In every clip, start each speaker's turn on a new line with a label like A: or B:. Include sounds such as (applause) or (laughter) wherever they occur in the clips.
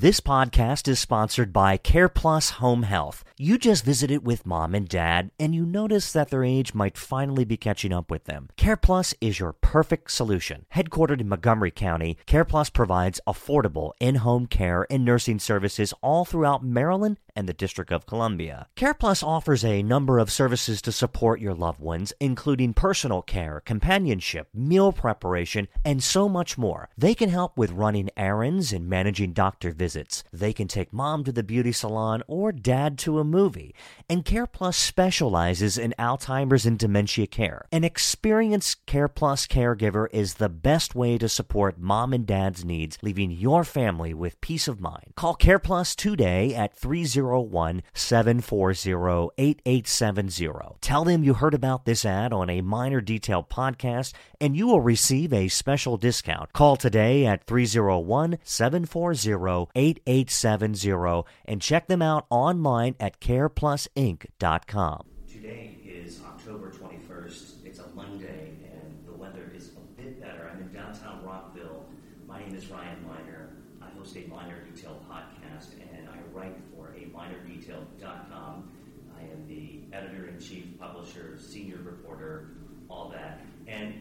A: This podcast is sponsored by CarePlus Home Health. You just visited with mom and dad, and you notice that their age might finally be catching up with them. CarePlus is your perfect solution. Headquartered in Montgomery County, CarePlus provides affordable in home care and nursing services all throughout Maryland and the District of Columbia. CarePlus offers a number of services to support your loved ones, including personal care, companionship, meal preparation, and so much more. They can help with running errands and managing doctor visits. They can take mom to the beauty salon or dad to a movie. And CarePlus specializes in Alzheimer's and dementia care. An experienced CarePlus caregiver is the best way to support mom and dad's needs, leaving your family with peace of mind. Call CarePlus today at 301 740 8870. Tell them you heard about this ad on a Miner Detail podcast, and you will receive a special discount. Call today at 301 740 8870 and check them out online at careplusinc.com.
B: Today is October 21st. It's a Monday, and the weather is a bit better. I'm in downtown Rockville. My name is Ryan Miner. I host a Miner Detail podcast, and I write for a minerdetail.com. I am the editor in chief, publisher, senior reporter, all that. And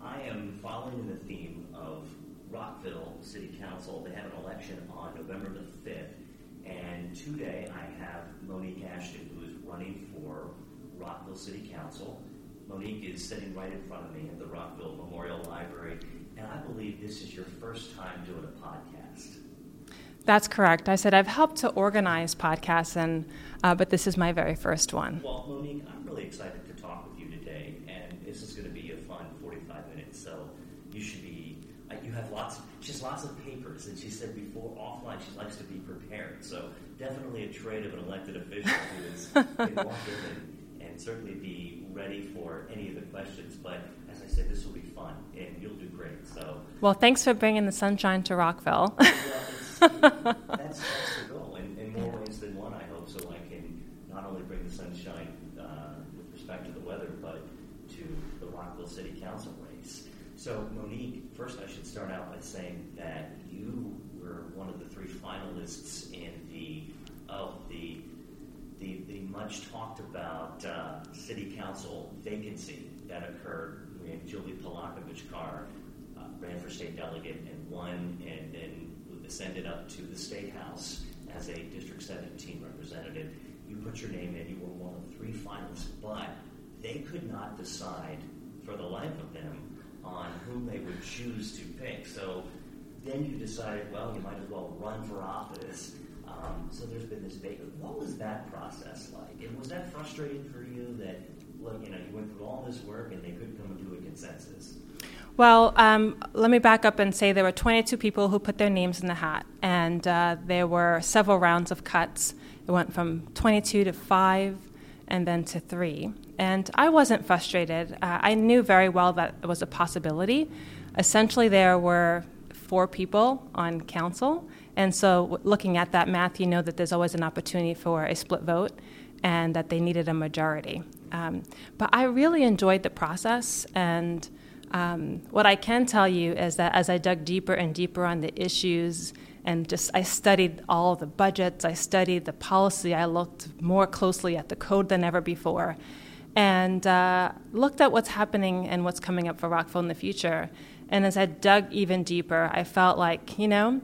B: I am following the theme of Rockville City Council. They have an election on November the 5th. And today I have Monique Ashton, who is running for Rockville City Council. Monique is sitting right in front of me at the Rockville Memorial Library. And I believe this is your first time doing a podcast.
C: That's correct. I said I've helped to organize podcasts, and uh, but this is my very first one.
B: Well, Monique, I'm really excited to talk with you today, and this is going to be a fun 45 minutes. So you should be. Uh, you have lots. She has lots of papers, and she said before offline she likes to be prepared. So definitely a trait of an elected official who is can (laughs) walk in and, and certainly be ready for any of the questions. But as I said, this will be fun, and you'll do great. So
C: Well, thanks for bringing the sunshine to Rockville.
B: well, it's, that's, that's the goal in, in more ways than one, I hope, so I can not only bring the sunshine uh, with respect to the weather, but to the Rockville City Council race. So, Monique, first I should start out by saying that you were one of the three finalists in the oh the the, the much talked about uh, city council vacancy that occurred when Julie Palakovich Carr uh, ran for state delegate and won, and then ascended up to the state house as a District 17 representative. You put your name in, you were one of three finalists, but they could not decide for the life of them on whom they would choose to pick. So then you decided, well, you might as well run for office. Um, so there's been this debate. What was that process like? And was that frustrating for you that, well, you know, you went through all this work and they couldn't come to a consensus?
C: Well, um, let me back up and say there were 22 people who put their names in the hat, and uh, there were several rounds of cuts. It went from 22 to 5 and then to 3. And I wasn't frustrated. Uh, I knew very well that it was a possibility. Essentially, there were four people on council, and so looking at that math, you know that there's always an opportunity for a split vote and that they needed a majority. Um, but I really enjoyed the process and um, what I can tell you is that as I dug deeper and deeper on the issues, and just I studied all the budgets, I studied the policy, I looked more closely at the code than ever before, and uh, looked at what's happening and what's coming up for Rockville in the future. And as I dug even deeper, I felt like, you know,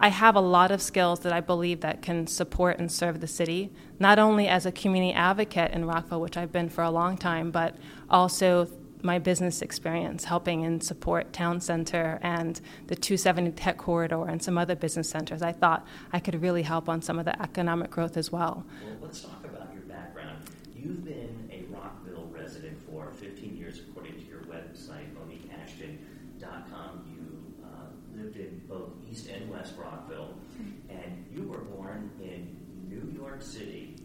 C: I have a lot of skills that I believe that can support and serve the city, not only as a community advocate in Rockville, which I've been for a long time, but also my business experience helping and support Town Center and the 270 Tech Corridor and some other business centers. I thought I could really help on some of the economic growth as well.
B: Well, let's talk about your background. You've been a Rockville resident for 15 years, according to your website, MoniqueAshton.com. You uh, lived in both East and West Rockville, and you were born in New York City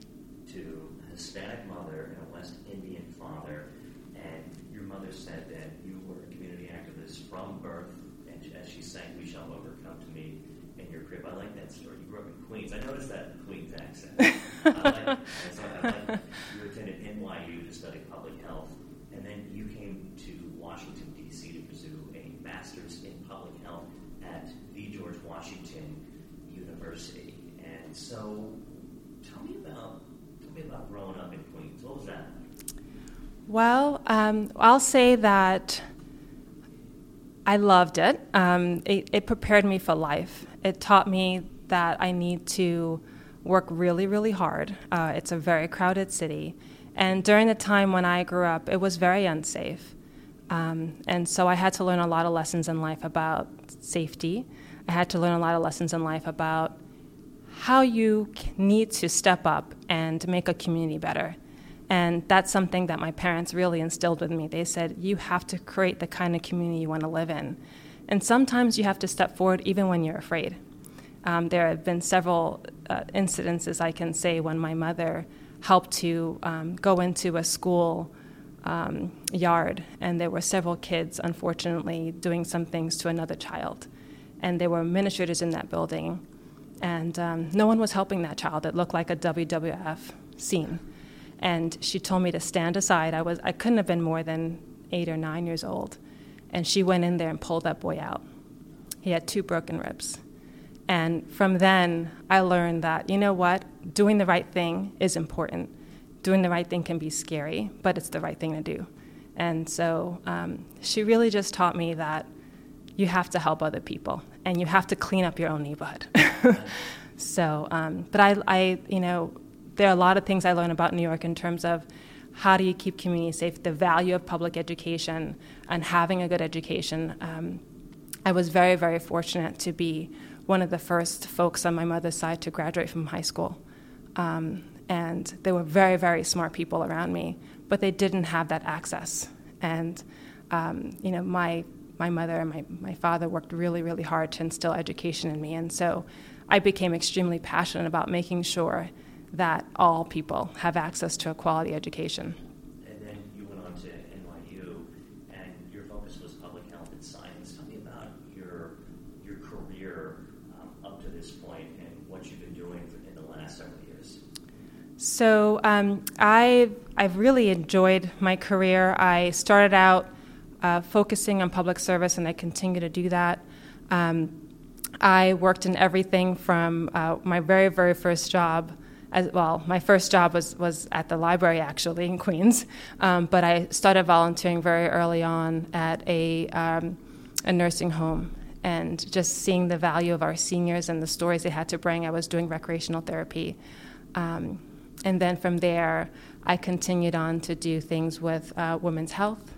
B: to a Hispanic mother and a West Indian father. And your mother said that you were a community activist from birth, and as she sang, "We shall overcome" to me in your crib. I like that story. You grew up in Queens. I noticed that Queens accent. (laughs) I like, I like, you attended NYU to study public health, and then you came to Washington D.C. to pursue a master's in public health at the George Washington University. And so, tell me about tell me about growing up in Queens. What was that?
C: Well, um, I'll say that I loved it. Um, it. It prepared me for life. It taught me that I need to work really, really hard. Uh, it's a very crowded city. And during the time when I grew up, it was very unsafe. Um, and so I had to learn a lot of lessons in life about safety. I had to learn a lot of lessons in life about how you need to step up and make a community better. And that's something that my parents really instilled with me. They said, you have to create the kind of community you want to live in. And sometimes you have to step forward even when you're afraid. Um, there have been several uh, incidences I can say when my mother helped to um, go into a school um, yard, and there were several kids, unfortunately, doing some things to another child. And there were administrators in that building, and um, no one was helping that child. It looked like a WWF scene. And she told me to stand aside. I, was, I couldn't have been more than eight or nine years old. And she went in there and pulled that boy out. He had two broken ribs. And from then, I learned that, you know what, doing the right thing is important. Doing the right thing can be scary, but it's the right thing to do. And so um, she really just taught me that you have to help other people and you have to clean up your own neighborhood. (laughs) so, um, but I, I, you know, there are a lot of things I learned about New York in terms of how do you keep communities safe, the value of public education, and having a good education. Um, I was very, very fortunate to be one of the first folks on my mother's side to graduate from high school. Um, and there were very, very smart people around me, but they didn't have that access. And, um, you know, my, my mother and my, my father worked really, really hard to instill education in me. And so I became extremely passionate about making sure that all people have access to a quality education.
B: And then you went on to NYU, and your focus was public health and science. Tell me about your, your career um, up to this point and what you've been doing in the last several years.
C: So um, I, I've really enjoyed my career. I started out uh, focusing on public service, and I continue to do that. Um, I worked in everything from uh, my very, very first job. As, well, my first job was, was at the library actually in Queens, um, but I started volunteering very early on at a, um, a nursing home and just seeing the value of our seniors and the stories they had to bring. I was doing recreational therapy. Um, and then from there, I continued on to do things with uh, women's health.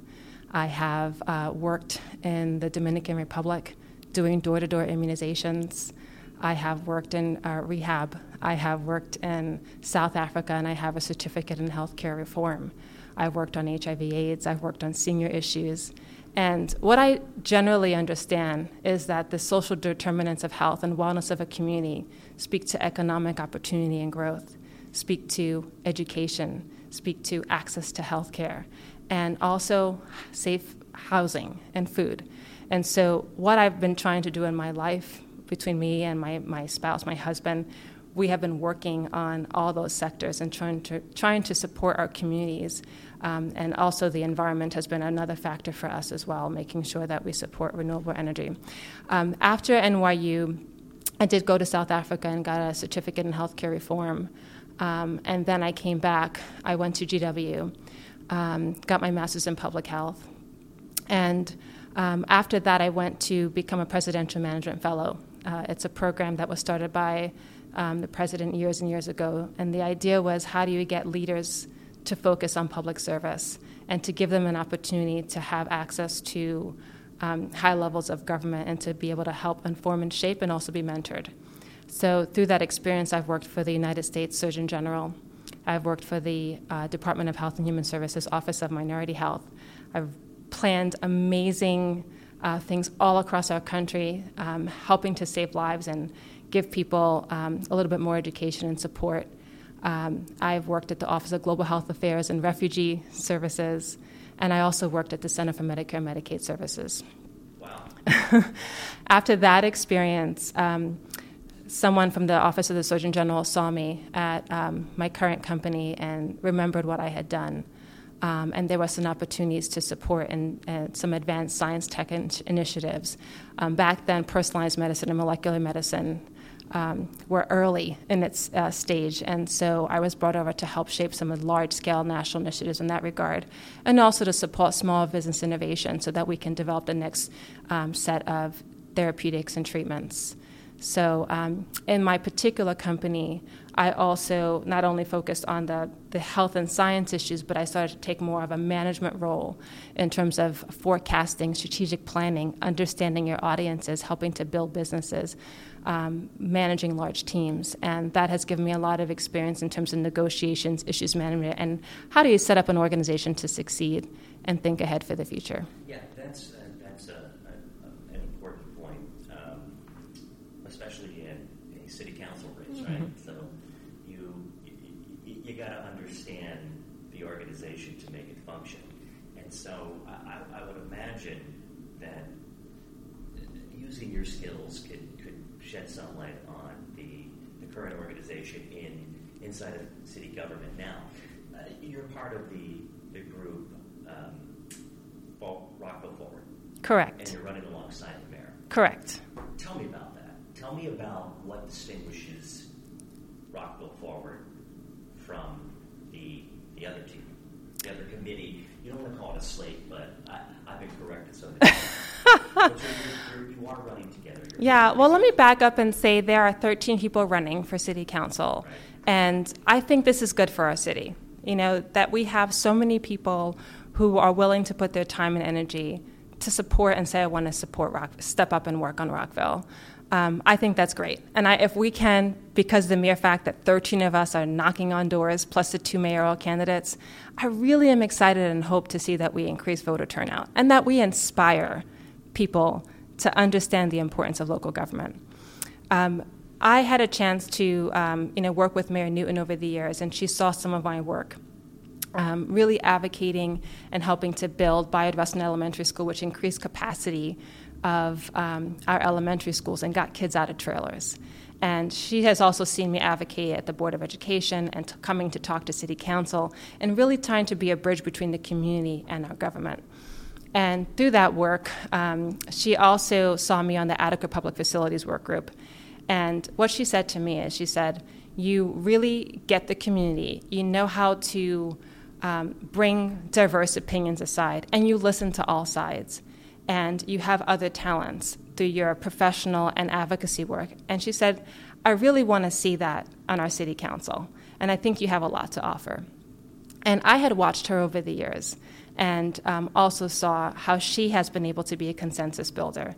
C: I have uh, worked in the Dominican Republic doing door to door immunizations. I have worked in uh, rehab. I have worked in South Africa, and I have a certificate in healthcare reform. I've worked on HIV/AIDS. I've worked on senior issues. And what I generally understand is that the social determinants of health and wellness of a community speak to economic opportunity and growth speak to education, speak to access to health care, and also safe housing and food. And so, what I've been trying to do in my life between me and my, my spouse, my husband, we have been working on all those sectors and trying to, trying to support our communities. Um, and also, the environment has been another factor for us as well, making sure that we support renewable energy. Um, after NYU, I did go to South Africa and got a certificate in healthcare reform. Um, and then I came back. I went to GW, um, got my master's in public health. And um, after that, I went to become a presidential management fellow. Uh, it's a program that was started by um, the president years and years ago. And the idea was how do you get leaders to focus on public service and to give them an opportunity to have access to um, high levels of government and to be able to help inform and shape and also be mentored. So, through that experience, I've worked for the United States Surgeon General. I've worked for the uh, Department of Health and Human Services Office of Minority Health. I've planned amazing uh, things all across our country, um, helping to save lives and give people um, a little bit more education and support. Um, I've worked at the Office of Global Health Affairs and Refugee Services, and I also worked at the Center for Medicare and Medicaid Services.
B: Wow. (laughs)
C: After that experience, um, someone from the Office of the Surgeon General saw me at um, my current company and remembered what I had done. Um, and there were some opportunities to support in, some advanced science tech in- initiatives. Um, back then, personalized medicine and molecular medicine um, were early in its uh, stage, and so I was brought over to help shape some of the large-scale national initiatives in that regard, and also to support small business innovation so that we can develop the next um, set of therapeutics and treatments. So, um, in my particular company, I also not only focused on the, the health and science issues, but I started to take more of a management role in terms of forecasting, strategic planning, understanding your audiences, helping to build businesses, um, managing large teams. And that has given me a lot of experience in terms of negotiations, issues management, and how do you set up an organization to succeed and think ahead for the future.
B: Yeah, that's right? Mm-hmm. So you you, you got to understand the organization to make it function, and so I, I would imagine that using your skills could could shed some light on the the current organization in inside of city government now. Uh, you're part of the the group um, Rockville Forward.
C: Correct.
B: And you're running alongside the mayor.
C: Correct.
B: Tell me about that. Tell me about what distinguishes Rockville forward from the, the other team, the other committee. You don't want to call it a slate, but I, have been corrected so that (laughs) you're, you're, running together.
C: Yeah, well, let me back up and say there are 13 people running for city council. Right. And I think this is good for our city. You know, that we have so many people who are willing to put their time and energy to support and say, I want to support Rock, step up and work on Rockville um, I think that's great. And I, if we can, because the mere fact that 13 of us are knocking on doors, plus the two mayoral candidates, I really am excited and hope to see that we increase voter turnout and that we inspire people to understand the importance of local government. Um, I had a chance to um, you know, work with Mayor Newton over the years, and she saw some of my work. Um, really advocating and helping to build Rustin Elementary School, which increased capacity of um, our elementary schools and got kids out of trailers. And she has also seen me advocate at the Board of Education and t- coming to talk to City Council and really trying to be a bridge between the community and our government. And through that work, um, she also saw me on the Adequate Public Facilities Work Group. And what she said to me is she said, You really get the community, you know how to um, bring diverse opinions aside, and you listen to all sides and you have other talents through your professional and advocacy work. And she said, I really want to see that on our city council, and I think you have a lot to offer. And I had watched her over the years and um, also saw how she has been able to be a consensus builder,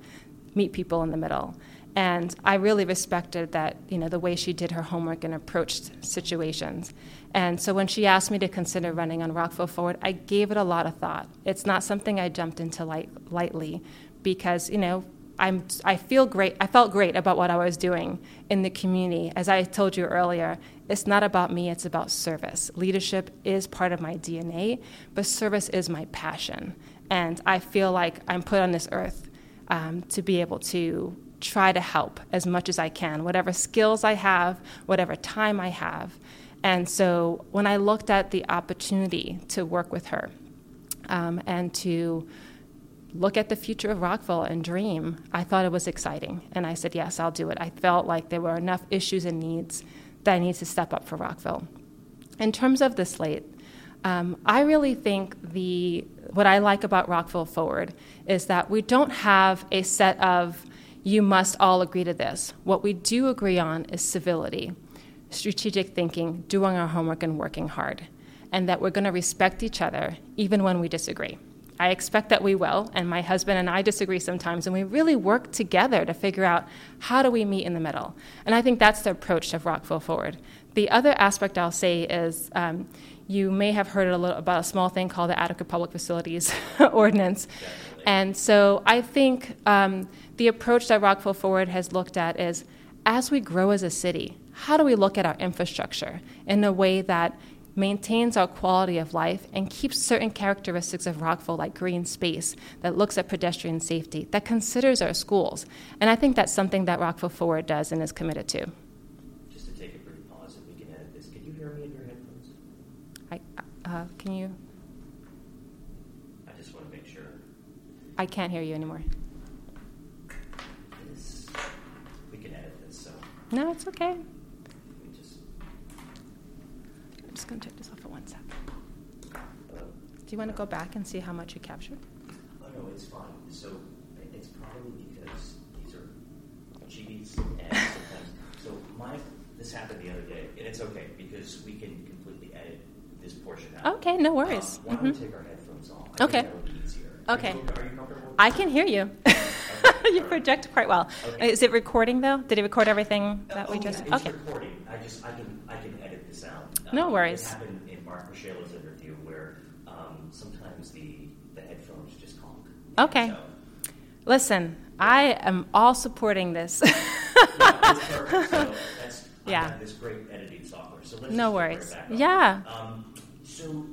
C: meet people in the middle. And I really respected that, you know, the way she did her homework and approached situations. And so when she asked me to consider running on Rockville Forward, I gave it a lot of thought. It's not something I jumped into light, lightly because, you know, I'm, I feel great. I felt great about what I was doing in the community. As I told you earlier, it's not about me, it's about service. Leadership is part of my DNA, but service is my passion. And I feel like I'm put on this earth um, to be able to try to help as much as I can, whatever skills I have, whatever time I have. And so when I looked at the opportunity to work with her um, and to look at the future of Rockville and dream, I thought it was exciting. And I said, yes, I'll do it. I felt like there were enough issues and needs that I needed to step up for Rockville. In terms of the slate, um, I really think the what I like about Rockville Forward is that we don't have a set of you must all agree to this. What we do agree on is civility strategic thinking, doing our homework, and working hard, and that we're going to respect each other even when we disagree. I expect that we will, and my husband and I disagree sometimes, and we really work together to figure out how do we meet in the middle. And I think that's the approach of Rockville Forward. The other aspect I'll say is um, you may have heard a little about a small thing called the Adequate Public Facilities (laughs) Ordinance. Definitely. And so I think um, the approach that Rockville Forward has looked at is as we grow as a city, how do we look at our infrastructure in a way that maintains our quality of life and keeps certain characteristics of Rockville, like green space, that looks at pedestrian safety, that considers our schools. And I think that's something that Rockville Forward does and is committed to.
B: Just to take a brief pause, if we can edit this, can you hear me in your headphones?
C: I, uh, can you?
B: I just want to make sure.
C: I can't hear you anymore.
B: we can edit this, so
C: No, it's okay.
B: Just,
C: I'm just going to take this off for one sec.
B: uh,
C: Do you want to go back and see how much you captured?
B: Oh, no, it's fine. So it's probably because these are cheats and sometimes. So my, this happened the other day, and it's okay because we can completely edit this portion out.
C: Okay, no worries.
B: Um, why don't we
C: Mhm.
B: take our headphones off? I
C: Okay. Okay.
B: co- Are you comfortable? with
C: I can hear you. (laughs) You project quite well.
B: Okay.
C: Is it recording though? Did it record everything that
B: Oh,
C: we
B: yeah,
C: just?
B: It's
C: Okay.
B: recording. I just, I can, I can edit this out.
C: No
B: Um,
C: worries.
B: It happened in Mark Michelle's interview where um, sometimes the, the headphones just honk.
C: Okay.
B: So,
C: Listen, I am all supporting this.
B: yeah, (laughs) it's. So that's,
C: Yeah.
B: this great editing software. So let's
C: No worries.
B: right.
C: Yeah.
B: Um, so,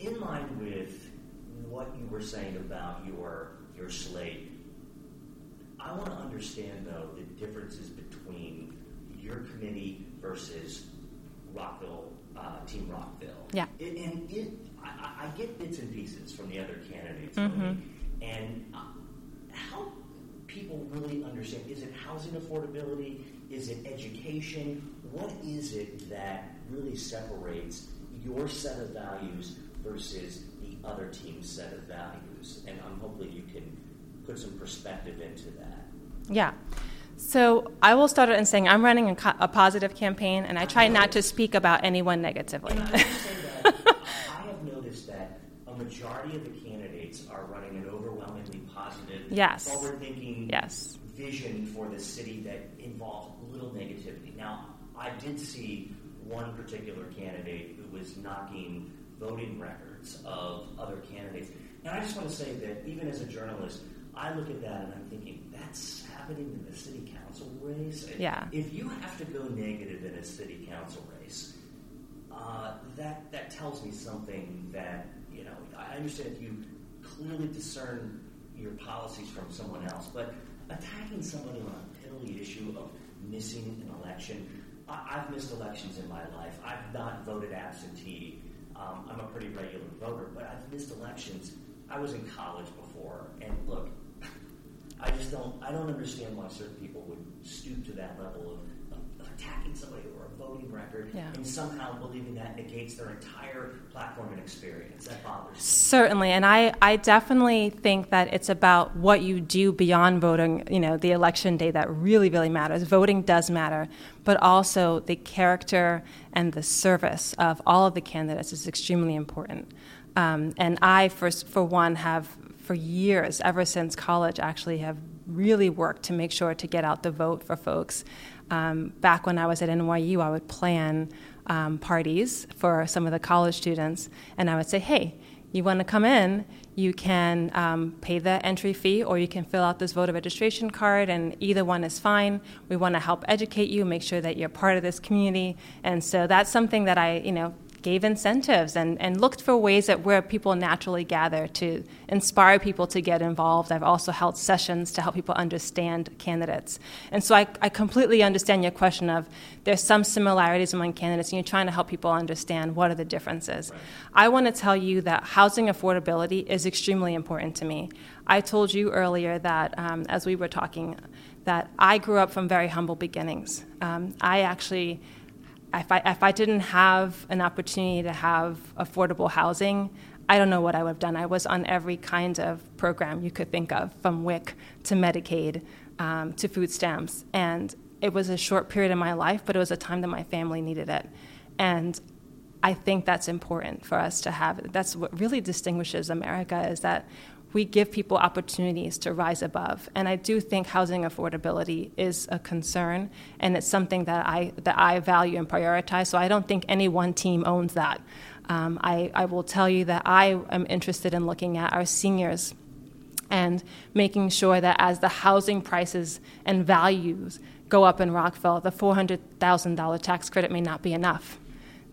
B: in line with what you were saying about your your slate, I want to understand though the differences between your committee versus Rockville, uh, Team Rockville.
C: Yeah.
B: It, and it, I, I- get bits and pieces from the other candidates,
C: Mhm.
B: Monique, and uh, how people really understand is it housing affordability? Is it education? What is it that really separates your set of values versus other team's set of values? And um, hopefully you can put some perspective into that.
C: Yeah. So I will start out in saying I'm running a, co- a positive campaign, and I try not to speak about anyone negatively.
B: I that (laughs) I have noticed that a majority of the candidates are running an overwhelmingly positive,
C: Yes.
B: forward-thinking
C: yes.
B: vision for the city that involves little negativity. Now, I did see one particular candidate who was knocking voting records of other candidates. And I just want to say that even as a journalist, I look at that and I'm thinking, that's happening in the city council race.
C: Yeah.
B: If you have to go negative in a city council race, uh, that that tells me something that you know. I understand if you clearly discern your policies from someone else, but attacking somebody on a piddly issue of missing an election. I, I've missed elections in my life. I've not voted absentee. Um, I'm a pretty regular voter, but I've missed elections. I was in college before, and look, I just don't. I don't understand why certain people would stoop to that level of, of attacking somebody or voting record,
C: Yeah.
B: and somehow believing that negates their entire platform and experience. That bothers me.
C: Certainly, and I, I definitely think that it's about what you do beyond voting, you know, the election day that really, really matters. Voting does matter, but also the character and the service of all of the candidates is extremely important. Um, and I, for, for one, have for years, ever since college, actually have really worked to make sure to get out the vote for folks. Um, back when I was at NYU, I would plan um, parties for some of the college students, and I would say, hey, you want to come in, you can um, pay the entry fee or you can fill out this voter registration card, and either one is fine. We want to help educate you, make sure that you're part of this community. And so that's something that I, you know, gave incentives and, and looked for ways that where people naturally gather to inspire people to get involved. I've also held sessions to help people understand candidates. And so I, I completely understand your question of there's some similarities among candidates and you're trying to help people understand what are the differences. I want to tell you that housing affordability is extremely important to me. I told you earlier that um, as we were talking, that I grew up from very humble beginnings. Um, I actually if I, if I didn't have an opportunity to have affordable housing, I don't know what I would have done. I was on every kind of program you could think of, from WIC to Medicaid um, to food stamps. And it was a short period in my life, but it was a time that my family needed it. And I think that's important for us to have. That's what really distinguishes America is that we give people opportunities to rise above. And I do think housing affordability is a concern, and it's something that I that I value and prioritize. So I don't think any one team owns that. Um, I, I will tell you that I am interested in looking at our seniors and making sure that as the housing prices and values go up in Rockville, the $400,000 tax credit may not be enough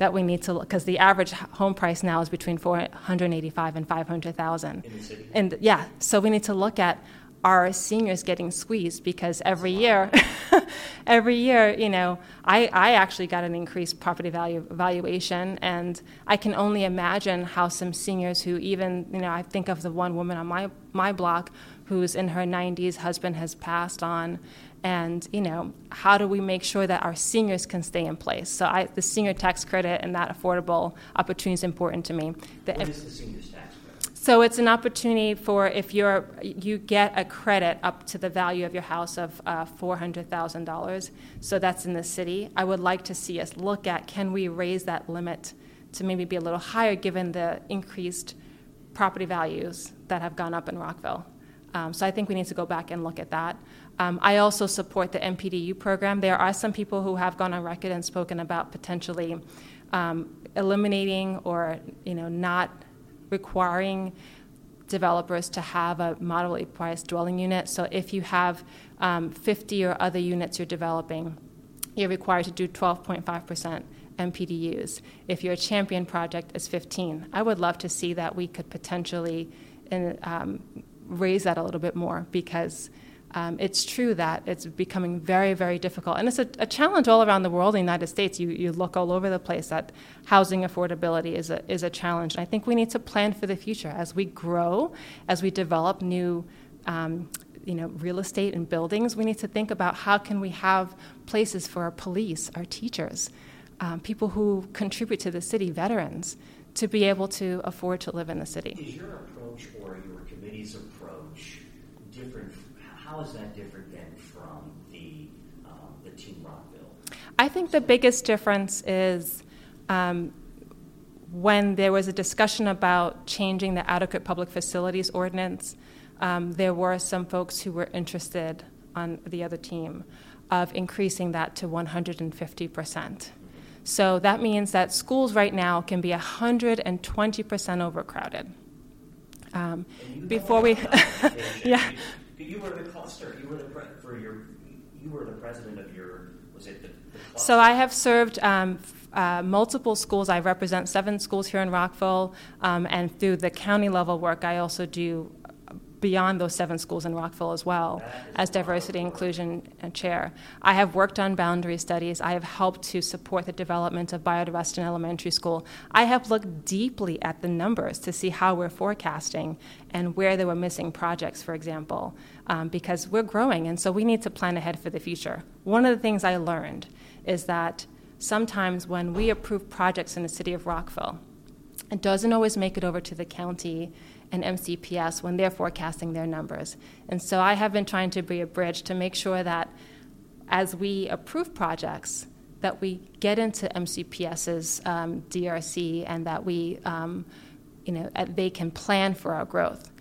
C: that we need to look because the average home price now is between 485 and 500,000.
B: In the city?
C: And yeah, so we need to look at our seniors getting squeezed because every year, (laughs) every year, you know, I, I actually got an increased property value valuation, and I can only imagine how some seniors who even, you know, I think of the one woman on my my block who's in her 90s, husband has passed on, and you know how do we make sure that our seniors can stay in place? So I, the senior tax credit and that affordable opportunity is important to me.
B: The, what is the seniors tax credit?
C: So it's an opportunity for if you're you get a credit up to the value of your house of uh, $400000 so that's in the city. I would like to see us look at can we raise that limit to maybe be a little higher given the increased property values that have gone up in rockville? Um, so I think we need to go back and look at that. Um, I also support the MPDU program. There are some people who have gone on record and spoken about potentially um, eliminating or you know not requiring developers to have a moderately priced dwelling unit. So if you have um, 50 or other units you're developing, you're required to do 12.5% MPDUs. If your champion project is 15, I would love to see that we could potentially in, um, raise that a little bit more because um, it's true that it's becoming very, very difficult. And it's a, a, challenge all around the world in the United States. You, you look all over the place that housing affordability is a, is a challenge. And I think we need to plan for the future as we grow, as we develop new. Um, you know, real estate and buildings. We need to think about how can we have places for our police, our teachers, um, people who contribute to the city, veterans, to be able to afford to live in the city.
B: Is your approach or your committee's approach how is that different than from the, um, the Team Rockville?
C: I think the biggest difference is um, when there was a discussion about changing the adequate public facilities ordinance, um, there were some folks who were interested on the other team of increasing that to 150%. So that means that schools right now can be 120% overcrowded.
B: Um, before we, (laughs)
C: yeah,
B: you were the cluster. You were the pre- for your. You were the president of your. Was it the? the
C: so I have served. Um, uh, multiple schools. I represent seven schools here in Rockville, um, and through the county level work, I also do beyond those seven schools in Rockville as well as diversity inclusion chair. I have worked on boundary studies. I have helped to support the development of Bayard Rustin elementary school. I have looked deeply at the numbers to see how we're forecasting and where there were missing projects, for example, um, because we're growing and so we need to plan ahead for the future. One of the things I learned is that sometimes when we approve projects in the city of Rockville, it doesn't always make it over to the county and MCPS when they're forecasting their numbers. And so I have been trying to be a bridge to make sure that as we approve projects, that we get into MCPS's um, DRC and that we, um, you know, they can plan for our growth.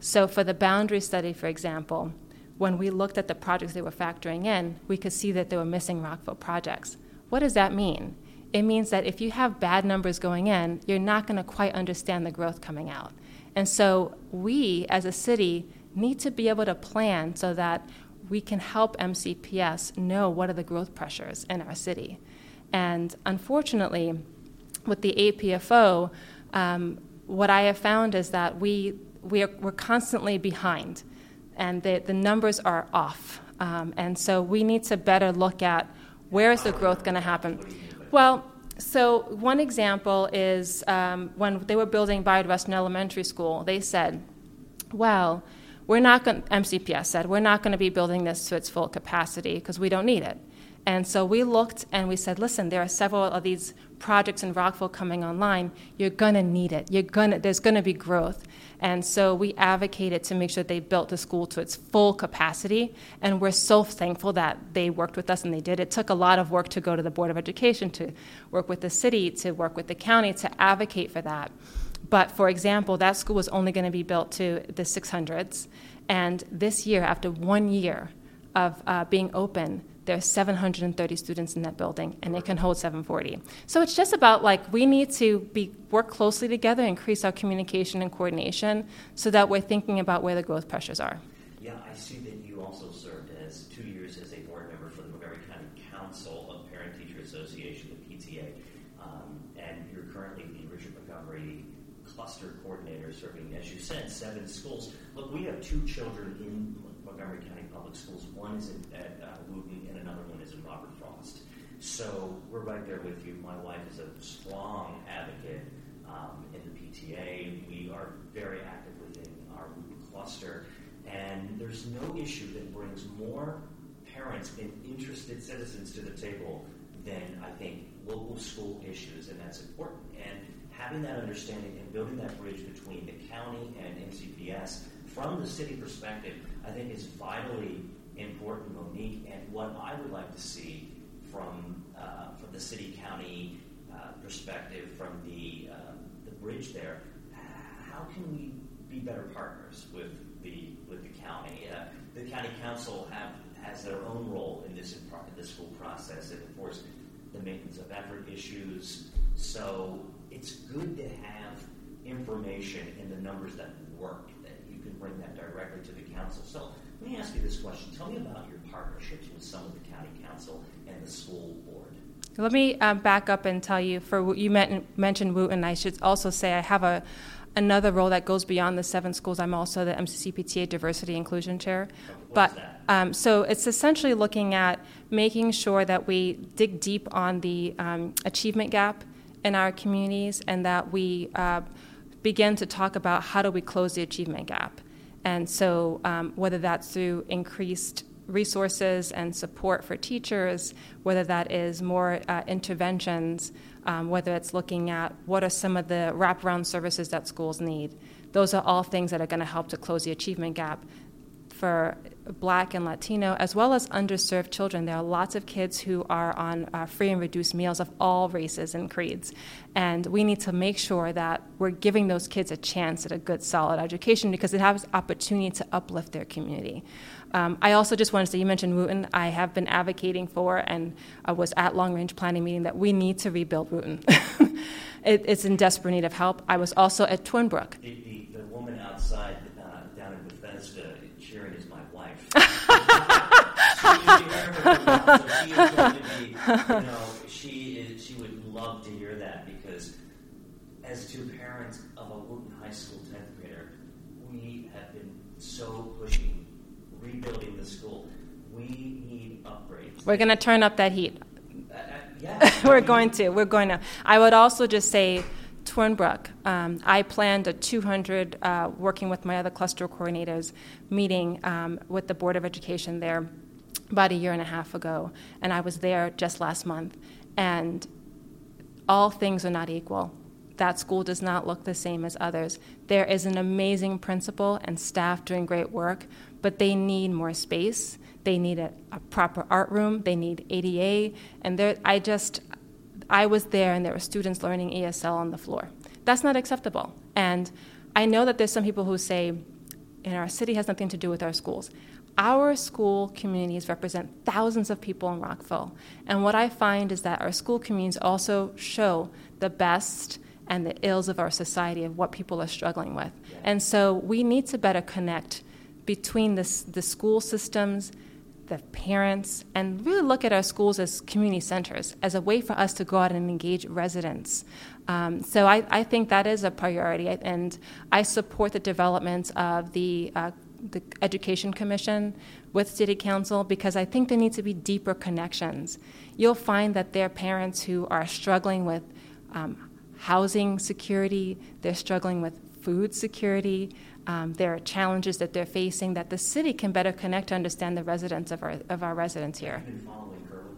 C: So for the boundary study, for example, when we looked at the projects they were factoring in, we could see that they were missing Rockville projects. What does that mean? It means that if you have bad numbers going in, you're not going to quite understand the growth coming out. And so we, as a city, need to be able to plan so that we can help MCPS know what are the growth pressures in our city. And unfortunately, with the APFO, um, what I have found is that we, we are, we're constantly behind, and the, the numbers are off. Um, and so we need to better look at where is the growth going to happen. Well, so one example is um, when they were building Bayard Rustin Elementary School, they said, well, we're not going MCPS said, we're not going to be building this to its full capacity because we don't need it. And so we looked and we said, listen, there are several of these projects in Rockville coming online. You're going to need it. You're gonna, there's going to be growth. And so we advocated to make sure they built the school to its full capacity. And we're so thankful that they worked with us and they did. It took a lot of work to go to the Board of Education, to work with the city, to work with the county, to advocate for that. But for example, that school was only going to be built to the 600s. And this year, after one year of uh, being open, there are 730 students in that building and it can hold 740 so it's just about like we need to be work closely together increase our communication and coordination so that we're thinking about where the growth pressures are.
B: Yeah i see that you also served as two years as a board member for the montgomery county council of parent teacher association the pta um, and you're currently the richard montgomery cluster coordinator serving as you said seven schools. Look we have two children in montgomery county public schools. One is at uh, Wootton and another one is in Robert Frost. So we're right there with you. My wife is a strong advocate um, in the PTA. We are very active within our cluster. And there's no issue that brings more parents and interested citizens to the table, than I think local school issues, and that's important. And having that understanding and building that bridge between the county and MCPS from the city perspective, I think is vitally important, Monique. And what I would like to see from the city county uh, perspective, from the uh, the bridge there, how can we be better partners with the with the county? Uh, the county council have has their own role in this in this whole process, and of course, the maintenance of effort issues. So it's good to have information in the numbers that work that you can bring that directly to the council. So let me ask you this question: Tell me about your partnerships with some of the county council and the school board.
C: Let me um, back up and tell you. For what you mentioned Wootton, I should also say I have a another role that goes beyond the seven schools. I'm also the MCCPTA Diversity Inclusion Chair.
B: but
C: um, so it's essentially looking at making sure that we dig deep on the um, achievement gap in our communities and that we uh, begin to talk about how do we close the achievement gap. And so, um, whether that's through increased resources and support for teachers, whether that is more uh, interventions um, whether it's looking at what are some of the wraparound services that schools need. Those are all things that are going to help to close the achievement gap for black and Latino, as well as underserved children. There are lots of kids who are on uh, free and reduced meals of all races and creeds. And we need to make sure that we're giving those kids a chance at a good, solid education because it has opportunity to uplift their community. Um, I also just wanted to say, you mentioned Wootton. I have been advocating for and I was at long range planning meeting that we need to rebuild Wootton. (laughs) it, it's in desperate need of help. I was also at Twinbrook.
B: The, the, the woman outside uh, down in Bethesda cheering is my wife. (laughs) she, she, be, you know, she, is, she would love to hear that because as two parents of a Wootton High School 10th grader, we have been so pushing rebuilding the school. We need upgrades.
C: We're going to turn up that heat.
B: Uh, uh, (laughs) yeah,
C: We're going to. We're going to. I would also just say, Twinbrook, um, I planned a 200, uh, working with my other cluster coordinators, meeting um, with the Board of Education there about a year and a half ago, and I was there just last month. And all things are not equal. That school does not look the same as others. There is an amazing principal and staff doing great work, but they need more space. They need a, a proper art room. They need ADA. And there, I just, I was there and there were students learning ESL on the floor. That's not acceptable. And I know that there's some people who say, and our city has nothing to do with our schools. Our school communities represent thousands of people in Rockville. And what I find is that our school communities also show the best and the ills of our society, of what people are struggling with. And so we need to better connect between the, the school systems, the parents, and really look at our schools as community centers, as a way for us to go out and engage residents. Um, so I, I, think that is a priority, and I support the development of the, uh, the Education Commission with City Council because I think there need to be deeper connections. You'll find that there are parents who are struggling with um, housing security, they're struggling with food security, um, there are challenges that they're facing that the city can better connect to understand the residents of our, of our residents here.
B: Have been following Kirwan?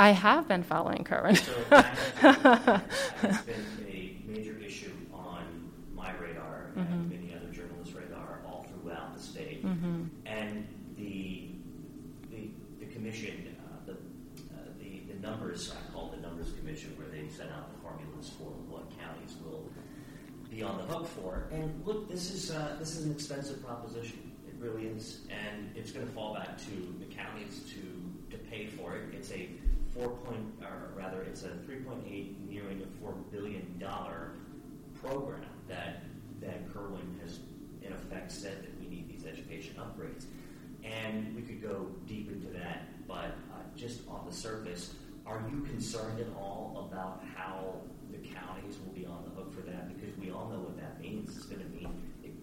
C: I have been following Kirwan.
B: So (laughs) it's been a major issue on my radar mm-hmm. and many other journalists' radar all throughout the state.
C: Mm-hmm.
B: And the, the, the commission, uh, the, uh, the, the numbers, I call the numbers commission, where they set out the formulas for what counties will be on the hook for. And look, this is uh, this is an expensive proposition. It really is, and it's going to fall back to the counties to to pay for it. It's a four point, or rather, it's a three point eight, nearing a four billion dollar program that that Kirwan has in effect said that we need these education upgrades. And we could go deep into that, but uh, just on the surface, are you concerned at all about how the counties will be on the hook for that? We all know what that means. It's going to mean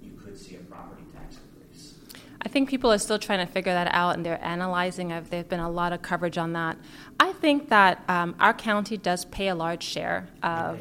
B: you could see a property tax increase.
C: I think people are still trying to figure that out and they're analyzing. I've, there's been a lot of coverage on that. I think that um, our county does pay a large share of,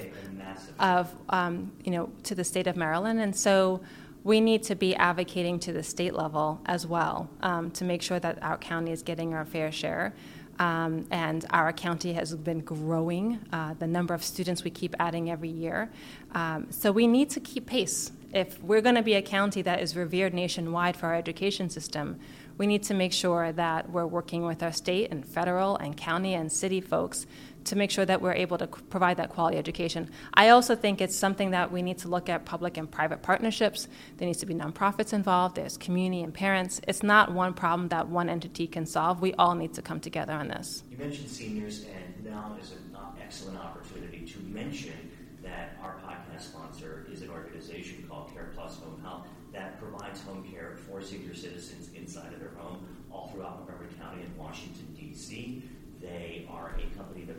C: of um, you know, to the state of Maryland. And so we need to be advocating to the state level as well um, to make sure that our county is getting our fair share. Um, and our county has been growing, uh, the number of students we keep adding every year. Um, so we need to keep pace. If we're going to be a county that is revered nationwide for our education system, we need to make sure that we're working with our state and federal and county and city folks to make sure that we're able to provide that quality education. I also think it's something that we need to look at public and private partnerships. There needs to be nonprofits involved, there's community and parents. It's not one problem that one entity can solve. We all need to come together on this.
B: You mentioned seniors, and now is an excellent opportunity to mention that our podcast sponsor is an organization called Care Plus Home Health that provides home care for senior citizens inside of their home all throughout Montgomery County and Washington, D.C. They are a company that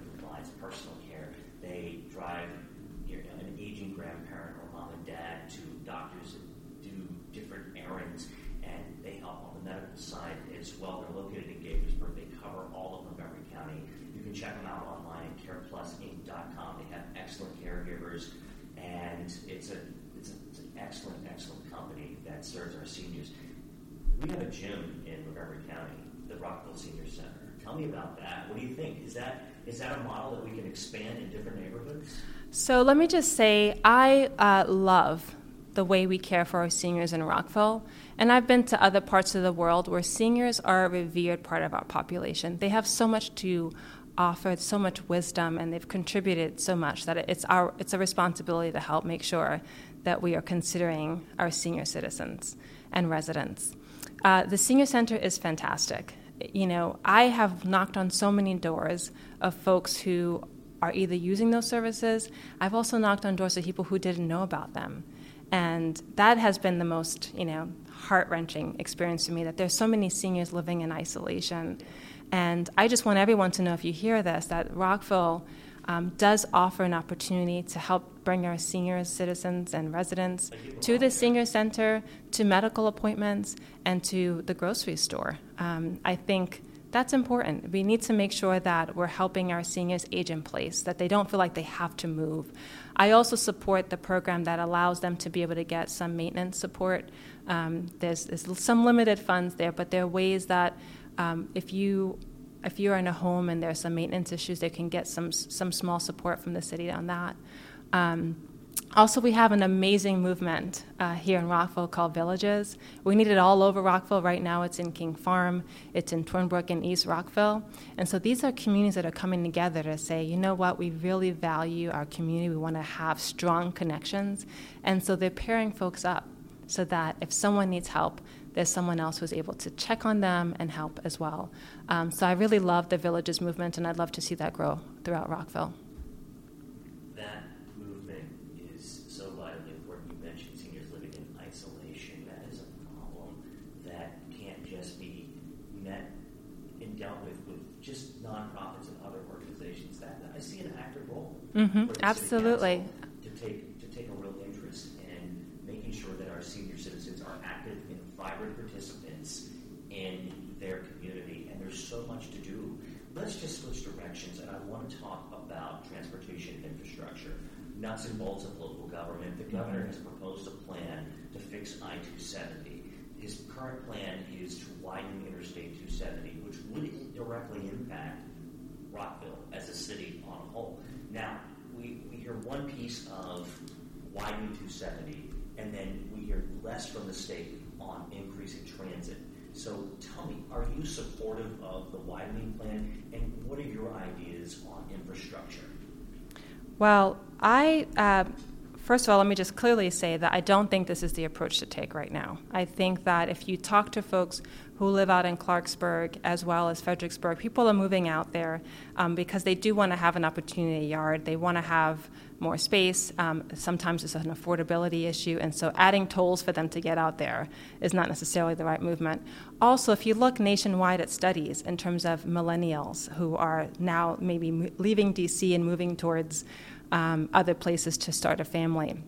B: personal care. They drive you know, an aging grandparent or mom and dad to doctors that do different errands, and they help on the medical side as well. They're located in Gaithersburg. They cover all of Montgomery County. You can check them out online at careplusinc.com. They have excellent caregivers, and it's a it's, a, it's an excellent, excellent company that serves our seniors. We have a gym in Montgomery County, the Rockville Senior Center. Tell me about that. What do you think? Is that is that a model that we can expand in different neighborhoods?
C: So let me just say, I uh, love the way we care for our seniors in Rockville. And I've been to other parts of the world where seniors are a revered part of our population. They have so much to offer, so much wisdom, and they've contributed so much that it's, our, it's a responsibility to help make sure that we are considering our senior citizens and residents. Uh, the senior center is fantastic you know, I have knocked on so many doors of folks who are either using those services. I've also knocked on doors of people who didn't know about them. And that has been the most, you know, heart wrenching experience for me that there's so many seniors living in isolation. And I just want everyone to know if you hear this that Rockville um, does offer an opportunity to help bring our senior citizens and residents to the senior center, to medical appointments, and to the grocery store. Um, I think that's important. We need to make sure that we're helping our seniors age in place, that they don't feel like they have to move. I also support the program that allows them to be able to get some maintenance support. Um, there's, there's, some limited funds there, but there are ways that um, if you if you're in a home and there's some maintenance issues, they can get some some small support from the city on that. Um, also, we have an amazing movement uh, here in Rockville called Villages. We need it all over Rockville. Right now, it's in King Farm, it's in Twinbrook and East Rockville. And so these are communities that are coming together to say, you know what, we really value our community. We want to have strong connections. And so they're pairing folks up so that if someone needs help, there's someone else who's able to check on them and help as well. Um, so I really love the Villages movement, and I'd love to see that grow throughout Rockville.
B: That movement is so vitally important. You mentioned seniors living in isolation. That is a problem that can't just be met and dealt with with just nonprofits and other organizations. That I see an active role.
C: Mm-hmm, absolutely.
B: To take to take a real interest in making sure that our senior citizens are active and vibrant participants in their community, and there's so much to do. Let's just switch directions, and I want to talk about transportation infrastructure, nuts and bolts of local government. The governor has proposed a plan to fix I 270. His current plan is to widen Interstate 270, which would directly impact Rockville as a city on a whole. Now, we, we hear one piece of widening 270, and then we hear less from the state on increasing transit. So tell me, are you supportive of the widening plan, and what are your ideas on infrastructure?
C: Well, I. Uh, first of all, let me just clearly say that I don't think this is the approach to take right now. I think that if you talk to folks who live out in Clarksburg as well as Fredericksburg, people are moving out there um, because they do want to have an opportunity yard. They want to have more space. Um, sometimes it's an affordability issue, and so adding tolls for them to get out there is not necessarily the right movement. Also, if you look nationwide at studies in terms of millennials who are now maybe leaving DC and moving towards um, other places to start a family,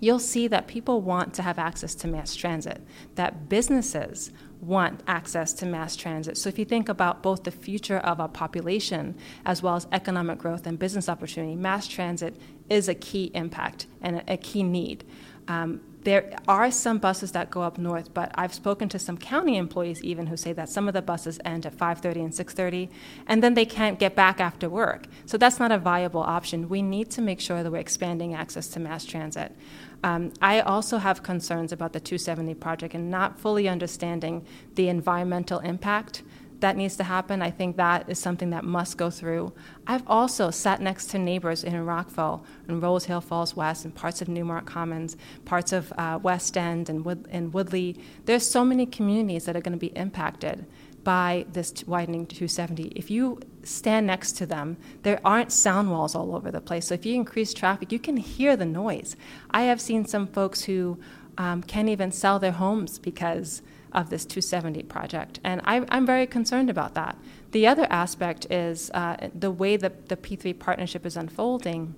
C: you'll see that people want to have access to mass transit, that businesses want access to mass transit. So if you think about both the future of our population as well as economic growth and business opportunity, mass transit is a key impact and a, key need. Um, there are some buses that go up north, but I've spoken to some county employees even who say that some of the buses end at 5:30 and 6:30, and then they can't get back after work. So that's not a viable option. We need to make sure that we're expanding access to mass transit. Um, I also have concerns about the 270 project and not fully understanding the environmental impact that needs to happen. I think that is something that must go through. I've also sat next to neighbors in Rockville and Rose Hill Falls West and parts of New Mark Commons, parts of uh, West End and, Wood- and Woodley. There's so many communities that are going to be impacted by this widening 270. If you stand next to them, there aren't sound walls all over the place. So if you increase traffic, you can hear the noise. I have seen some folks who um, can't even sell their homes because of this 270 project. And I, am very concerned about that. The other aspect is uh, the way that the P3 partnership is unfolding.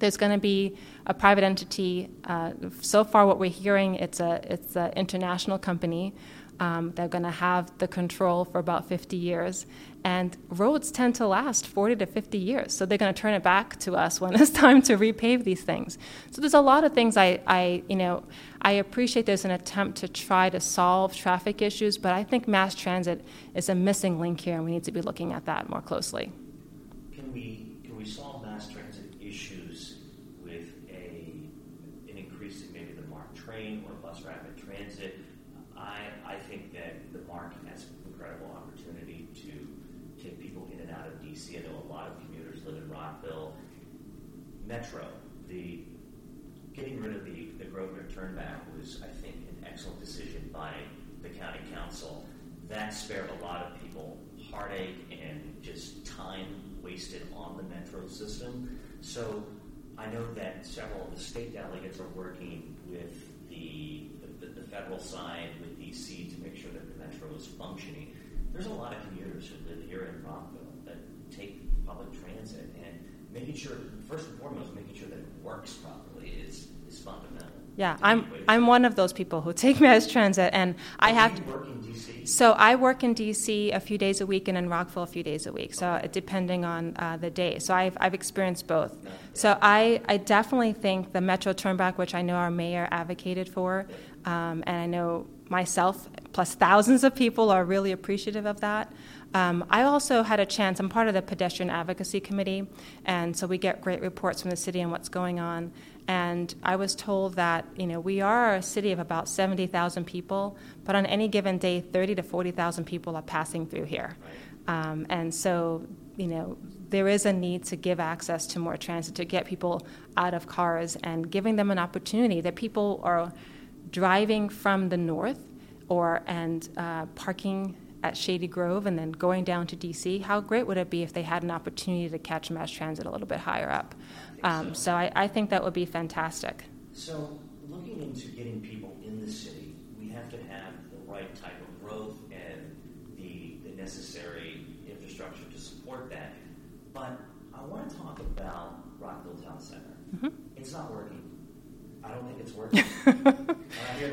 C: There's going to be a private entity. Uh, so far, what we're hearing, it's a it's an international company um, they're going to have the control for about 50 years. And roads tend to last 40 to 50 years. So they're going to turn it back to us when (laughs) it's time to repave these things. So there's a lot of things I, I, you know, I appreciate there's an attempt to try to solve traffic issues, but I think mass transit is a missing link here, and we need to be looking at that more closely.
B: Can we, solve mass transit issues with a, an increase in maybe the MARC train or bus rapid transit? I, I think that the MARC has incredible opportunity to take people in and out of DC. I know a lot of commuters live in Rockville. Metro, the getting rid of the, the Grosvenor turnback was, I think, an excellent decision by the county council. That spared a lot of people heartache and just time wasted on the metro system. So I know that several of the state delegates are working with the the, the federal side with DC to make sure that the metro is functioning. There's a lot of commuters who live here in Rockville that take public transit and making sure, first and foremost, making sure that it works properly is, is fundamental.
C: Yeah, I'm I'm one of those people who take (laughs) mass transit, and I have.
B: To,
C: so I work in DC a few days a week and in Rockville a few days a week. So depending on uh, the day. So I've I've experienced both. So I I definitely think the Metro Turnback, which I know our mayor advocated for, um, and I know myself plus thousands of people are really appreciative of that. Um, I also had a chance, I'm part of the Pedestrian Advocacy Committee, and so we get great reports from the city on what's going on. And I was told that, you know, we are a city of about 70,000 people, but on any given day, 30 to 40,000 people are passing through here. Um, and so, you know, there is a need to give access to more transit, to get people out of cars and giving them an opportunity that people are driving from the north or and uh, parking at Shady Grove and then going down to DC, how great would it be if they had an opportunity to catch mass transit a little bit higher up? Um, so, so I, I, think that would be fantastic.
B: So, looking into getting people in the city, we have to have the right type of growth and the, the necessary infrastructure to support that. But I want to talk about Rockville Town Center. Mm-hmm. It's not working. I don't think it's (laughs) working.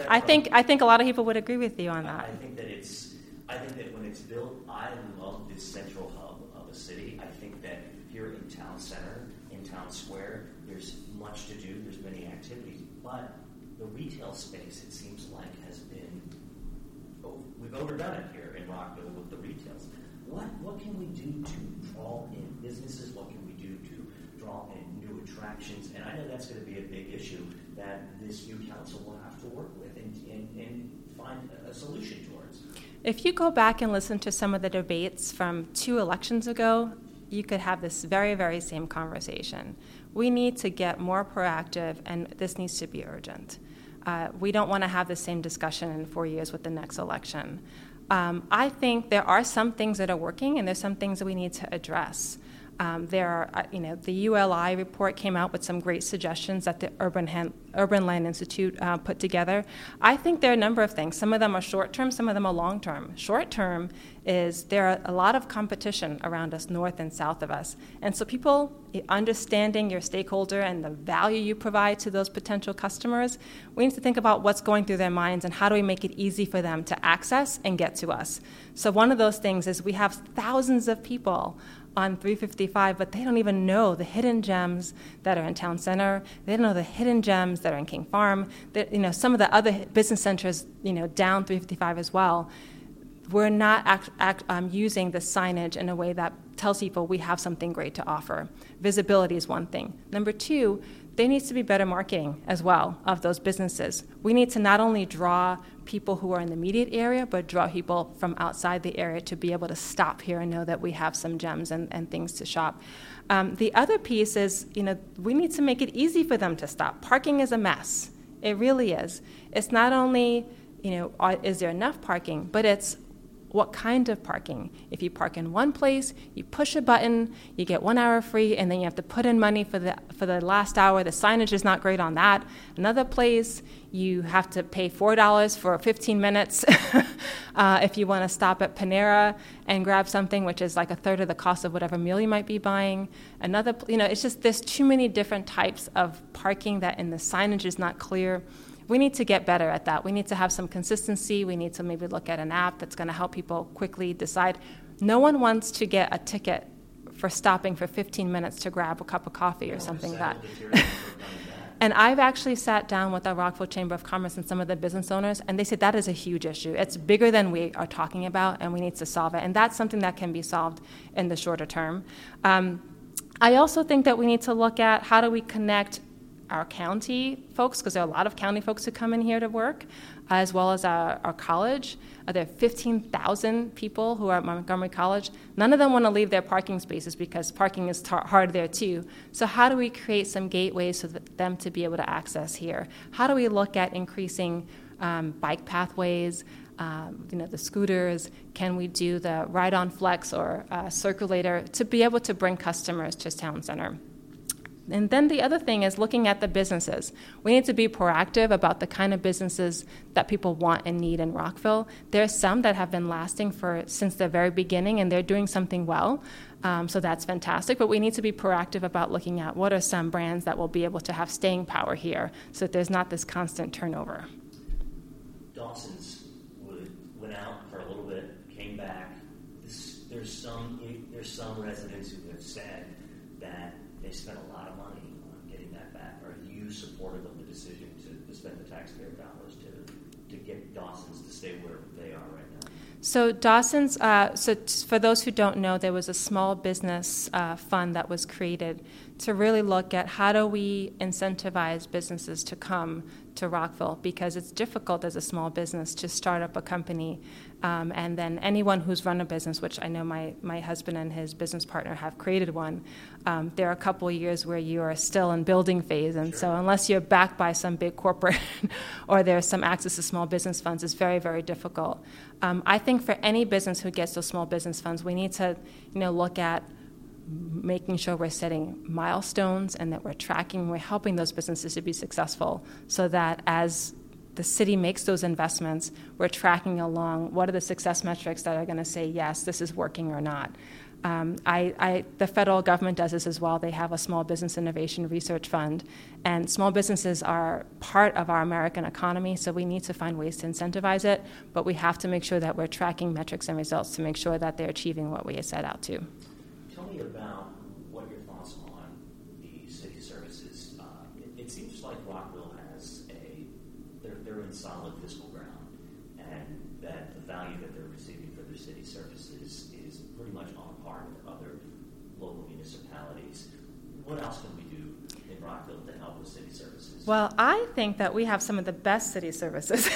C: I, I think I think a lot of people would agree with you on that.
B: I think that it's I think that when it's built, I love this central hub of a city. I think that here in town center, in town square, there's much to do. There's many activities, but the retail space, it seems like, has we've overdone it here in Rockville with the retails. What what can we do to draw in businesses? What can we do to draw in new attractions? And I know that's going to be a big issue that this new council will have to work with and, and, and find a solution towards.
C: If you go back and listen to some of the debates from two elections ago, you could have this very, very same conversation. We need to get more proactive, and this needs to be urgent. Uh, we don't want to have the same discussion in four years with the next election. Um, I think there are some things that are working, and there's some things that we need to address. Um, there are, uh, you know, the ULI report came out with some great suggestions that the Urban, Han- Urban Land Institute uh, put together. I think there are a number of things. Some of them are short term, some of them are long term. Short term is there are a lot of competition around us, north and south of us. And so, people understanding your stakeholder and the value you provide to those potential customers, we need to think about what's going through their minds and how do we make it easy for them to access and get to us. So, one of those things is we have thousands of people on 355, but they don't even know the hidden gems that are in town center. They don't know the hidden gems that are in King Farm. That, you know, some of the other business centers, you know, down 355 as well. We're not act, act, um, using the signage in a way that tells people we have something great to offer. Visibility is one thing. Number two, there needs to be better marketing as well of those businesses. We need to not only draw people who are in the immediate area, but draw people from outside the area to be able to stop here and know that we have some gems and, and things to shop. Um, the other piece is, you know, we need to make it easy for them to stop. Parking is a mess. It really is. It's not only, you know, is there enough parking, but it's what kind of parking. If you park in one place, you push a button, you get one hour free, and then you have to put in money for the for the last hour. The signage is not great on that. Another place, you have to pay four dollars for 15 minutes (laughs) uh, if you want to stop at Panera and grab something, which is like a third of the cost of whatever meal you might be buying. Another, you know, it's just there's too many different types of parking that in the signage is not clear we need to get better at that. We need to have some consistency. We need to maybe look at an app that's going to help people quickly decide. No one wants to get a ticket for stopping for 15 minutes to grab a cup of coffee or something like that. (laughs) and I've actually sat down with the Rockville Chamber of Commerce and some of the business owners, and they said that is a huge issue. It's bigger than we are talking about, and we need to solve it. And that's something that can be solved in the shorter term. Um, I also think that we need to look at how do we connect our county folks, because there are a lot of county folks who come in here to work, as well as our, our college. Uh, there are 15,000 people who are at Montgomery College. None of them want to leave their parking spaces because parking is tar- hard there too. So, how do we create some gateways for them to be able to access here? How do we look at increasing um, bike pathways? Um, you know, the scooters, can we do the ride-on flex or uh, circulator to be able to bring customers to town center? And then the other thing is looking at the businesses. We need to be proactive about the kind of businesses that people want and need in Rockville. There are some that have been lasting for since the very beginning, and they're doing something well. Um, so that's fantastic. But we need to be proactive about looking at what are some brands that will be able to have staying power here, so that there's not this constant turnover.
B: Dawson's went out for a little bit, came back. There's some there's some residents who have said that they spent a lot of money on getting that back. Are you supportive of the decision to, to spend the taxpayer dollars to, to get Dawson's to stay where they are right now?
C: So Dawson's. Uh, so t- for those who don't know, there was a small business uh, fund that was created to really look at how do we incentivize businesses to come to Rockville because it's difficult as a small business to start up a company um, and then anyone who's run a business, which I know my, my husband and his business partner have created one, um, there are a couple of years where you are still in building phase. And sure. so, unless you're backed by some big corporate (laughs) or there's some access to small business funds, it's very, very difficult. Um, I think for any business who gets those small business funds, we need to you know, look at making sure we're setting milestones and that we're tracking, we're helping those businesses to be successful so that as the city makes those investments, we're tracking along what are the success metrics that are going to say, yes, this is working or not. Um, I, I, the federal government does this as well. They have a small business innovation research fund, and small businesses are part of our American economy, so we need to find ways to incentivize it, but we have to make sure that we're tracking metrics and results to make sure that they're achieving what we set out to.
B: Me about what your thoughts on the city services. Uh, it, it seems like Rockville has a, they're, they're in solid fiscal ground, and that the value that they're receiving for their city services is pretty much on par with other local municipalities. What else can we do Rockville to help with city services?
C: Well, I think that we have some of the best city services,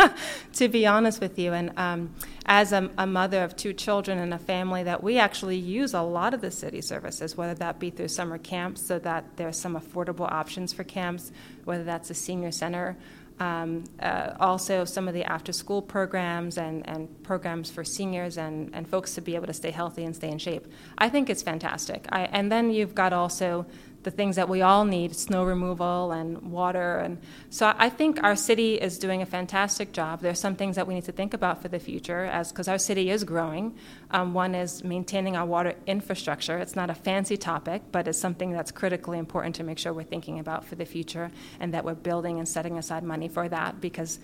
C: (laughs) to be honest with you. And um, as a, a, mother of two children and a family, that we actually use a lot of the city services, whether that be through summer camps, so that there's some affordable options for camps, whether that's a senior center. Um, uh, also, some of the after school programs and, and programs for seniors and, and folks to be able to stay healthy and stay in shape. I think it's fantastic. I, and then you've got also the things that we all need snow removal and water. And so I think our city is doing a fantastic job. There's some things that we need to think about for the future, as because our city is growing. Um, one is maintaining our water infrastructure. It's not a fancy topic, but it's something that's critically important to make sure we're thinking about for the future and that we're building and setting aside money for that because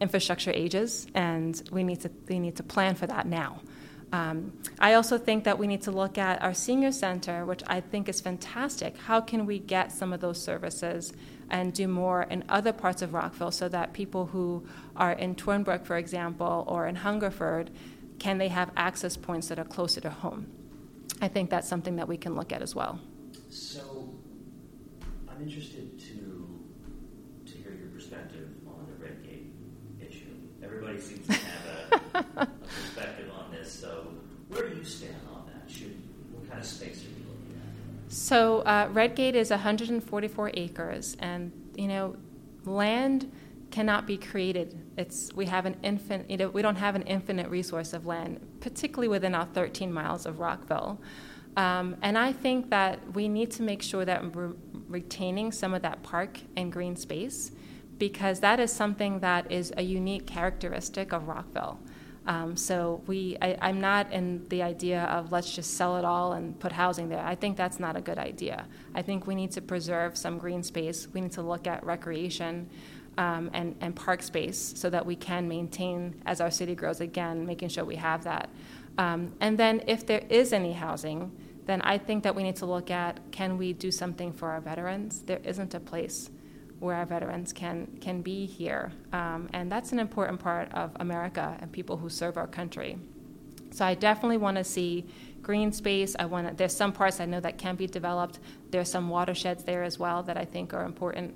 C: infrastructure ages and we need to, we need to plan for that now. Um, I also think that we need to look at our senior center, which I think is fantastic. How can we get some of those services and do more in other parts of Rockville so that people who are in Twinbrook, for example, or in Hungerford, can they have access points that are closer to home? I think that's something that we can look at as well.
B: So, I'm interested to to hear your perspective on the Redgate issue. Everybody seems to have a, (laughs) a perspective on this. So, where do you on that? Should what kind of space are you looking at?
C: So, uh, Redgate is 144 acres, and you know, land cannot be created. It's we have an infinite, you know, we don't have an infinite resource of land, particularly within our 13 miles of Rockville. Um, and I think that we need to make sure that we're retaining some of that park and green space because that is something that is a unique characteristic of Rockville. Um, so we, I, am not in the idea of let's just sell it all and put housing there. I think that's not a good idea. I think we need to preserve some green space. We need to look at recreation um, and, and park space so that we can maintain as our city grows again, making sure we have that. Um, and then if there is any housing, then I think that we need to look at can we do something for our veterans? There isn't a place where our veterans can can be here, um, and that's an important part of America and people who serve our country. So I definitely want to see green space. I want there's some parts I know that can be developed. There's some watersheds there as well that I think are important.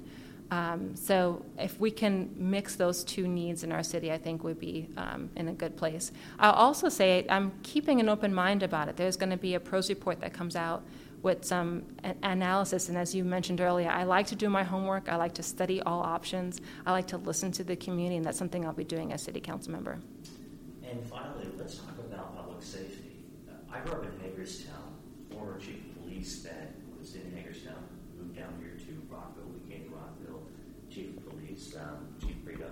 C: Um, so if we can mix those two needs in our city, I think we'd be um, in a good place. I'll also say I'm keeping an open mind about it. There's going to be a pros report that comes out with some analysis, and as you mentioned earlier, I like to do my homework. I like to study all options. I like to listen to the community, and that's something I'll be doing as city council member.
B: And finally, let's talk about public safety. Uh, I grew up in Hagerstown. Former chief of police that was in Hagerstown moved down here to Rockville. We came to Rockville. Chief of police, um, Chief Brito.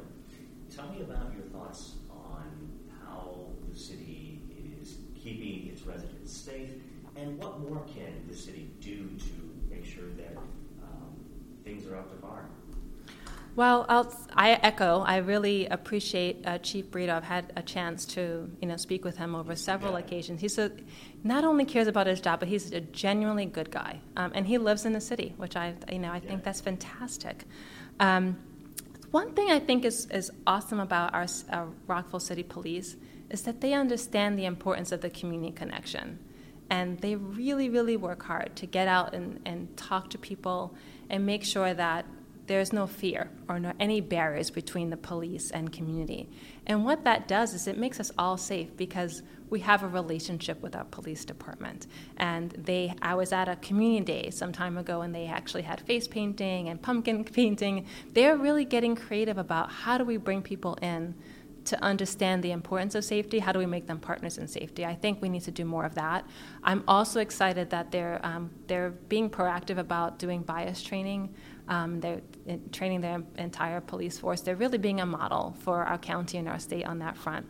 B: Tell me about your thoughts on how the city is keeping its residents safe, and what more can the city do to make sure that um, things are up to par.
C: Well, I'll, I echo. I really appreciate uh, Chief Brito. I've had a chance to, you know, speak with him over several
B: Yeah.
C: occasions. He's a, not only cares about his job, but he's a genuinely good guy, um, and he lives in the city, which I, you know, I
B: Yeah.
C: think that's fantastic. Um, one thing I think is, is awesome about our, our Rockville City Police is that they understand the importance of the community connection. And they really, really work hard to get out and, and talk to people and make sure that there's no fear or no, any barriers between the police and community. And what that does is it makes us all safe because we have a relationship with our police department. And they, I was at a community day some time ago, and they actually had face painting and pumpkin (laughs) painting. They're really getting creative about how do we bring people in to understand the importance of safety. How do we make them partners in safety? I think we need to do more of that. I'm also excited that they're um, they're being proactive about doing bias training. Um, they're in- training their entire police force. They're really being a model for our county and our state on that front.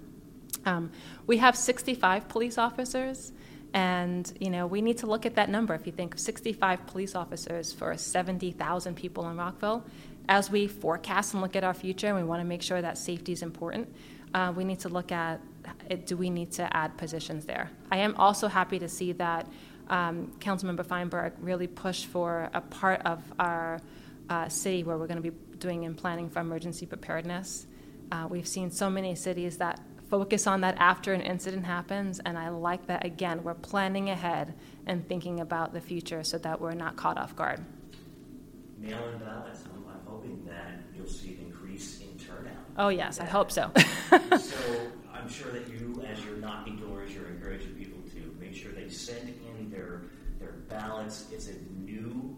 C: Um, we have 65 police officers, and you know we need to look at that number. If you think of 65 police officers for 70,000 people in Rockville, as we forecast and look at our future, and we want to make sure that safety is important, uh, we need to look at it, do we need to add positions there. I am also happy to see that um, Councilmember Feinberg really pushed for a part of our uh, city where we're going to be doing and planning for emergency preparedness. Uh, we've seen so many cities that focus on that after an incident happens, and I like that. Again, we're planning ahead and thinking about the future so that we're not caught off guard.
B: You'll see an increase in turnout.
C: Oh, yes, I hope so. (laughs)
B: so I'm sure that you, as you're knocking doors, you're encouraging people to make sure they send in their their ballots. It's a new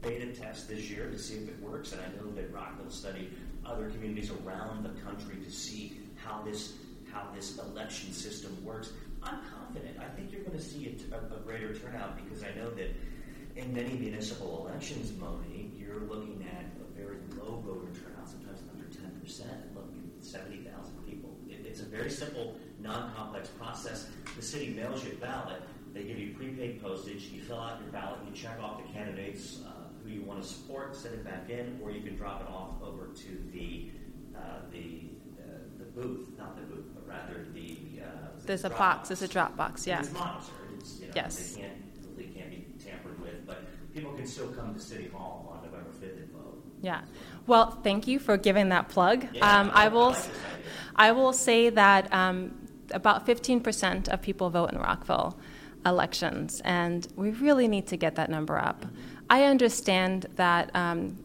B: beta test this year to see if it works, and I know that Rockville studied other communities around the country to see how this how this election system works. I'm confident. I think you're going to see a, t- a- a greater turnout because I know that in many municipal elections, Moni, you're looking at a very low voter turnout, sometimes under 10 percent, looking at 70,000 people. It, it's a very simple, non-complex process. The city mails you a ballot. They give you prepaid postage. You fill out your ballot. You check off the candidates uh, who you want to support, send it back in, or you can drop it off over to the uh, the, uh, the booth, not the booth, but rather the. Uh,
C: there's
B: the
C: a box. There's a drop box. Yeah.
B: It's monitored. It's, you know,
C: yes.
B: They can't, they can't be tampered with, but people can still come to City Hall on November 5th and vote.
C: Yeah. Well, thank you for giving that plug.
B: Yeah,
C: um, I will. I will say that um, about 15% of people vote in Rockville elections, and we really need to get that number up. I understand that um,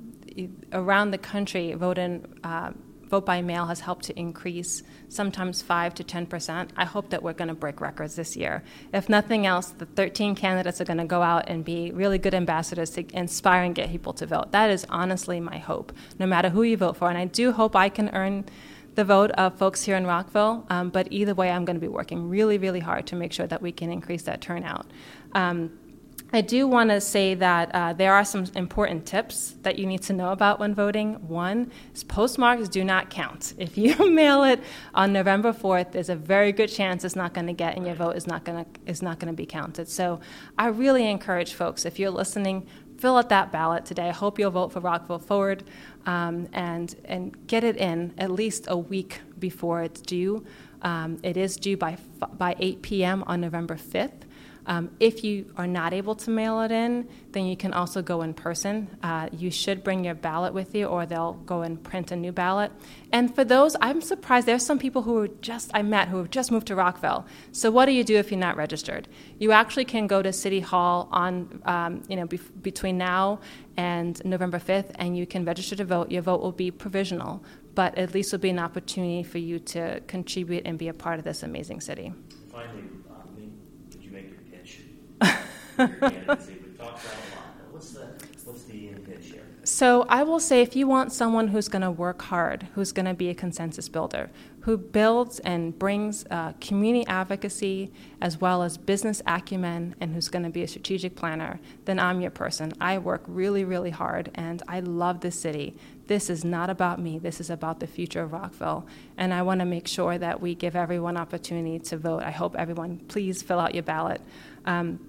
C: around the country, vote in. Uh, vote by mail has helped to increase sometimes 5 to 10 percent. I hope that we're going to break records this year. If nothing else, the 13 candidates are going to go out and be really good ambassadors to inspire and get people to vote. That is honestly my hope, no matter who you vote for. And I do hope I can earn the vote of folks here in Rockville. Um, but either way, I'm going to be working really, really hard to make sure that we can increase that turnout. Um, I do want to say that uh, there are some important tips that you need to know about when voting. One is postmarks do not count. (laughs) If you mail it on November 4th, there's a very good chance it's not going to get and your vote is not going to is not going to be counted. So I really encourage folks if you're listening, fill out that ballot today. I hope you'll vote for Rockville Forward um, and and get it in at least a week before it's due. Um, it is due by by 8 p.m. on November 5th. Um, if you are not able to mail it in, then you can also go in person. Uh, you should bring your ballot with you, or they'll go and print a new ballot. And for those, I'm surprised there's some people who are just I met who have just moved to Rockville. So what do you do if you're not registered? You actually can go to City Hall on um, you know bef- between now and November 5th, and you can register to vote. Your vote will be provisional, but at least it'll be an opportunity for you to contribute and be a part of this amazing city.
B: Finally, candidacy. We've talked about a lot. What's the what's the pitch here? (laughs)
C: So I will say, if you want someone who's going to work hard, who's going to be a consensus builder, who builds and brings uh, community advocacy as well as business acumen, and who's going to be a strategic planner, then I'm your person. I work really, really hard, and I love this city. This is not about me. This is about the future of Rockville, and I want to make sure that we give everyone opportunity to vote. I hope everyone please fill out your ballot. Um,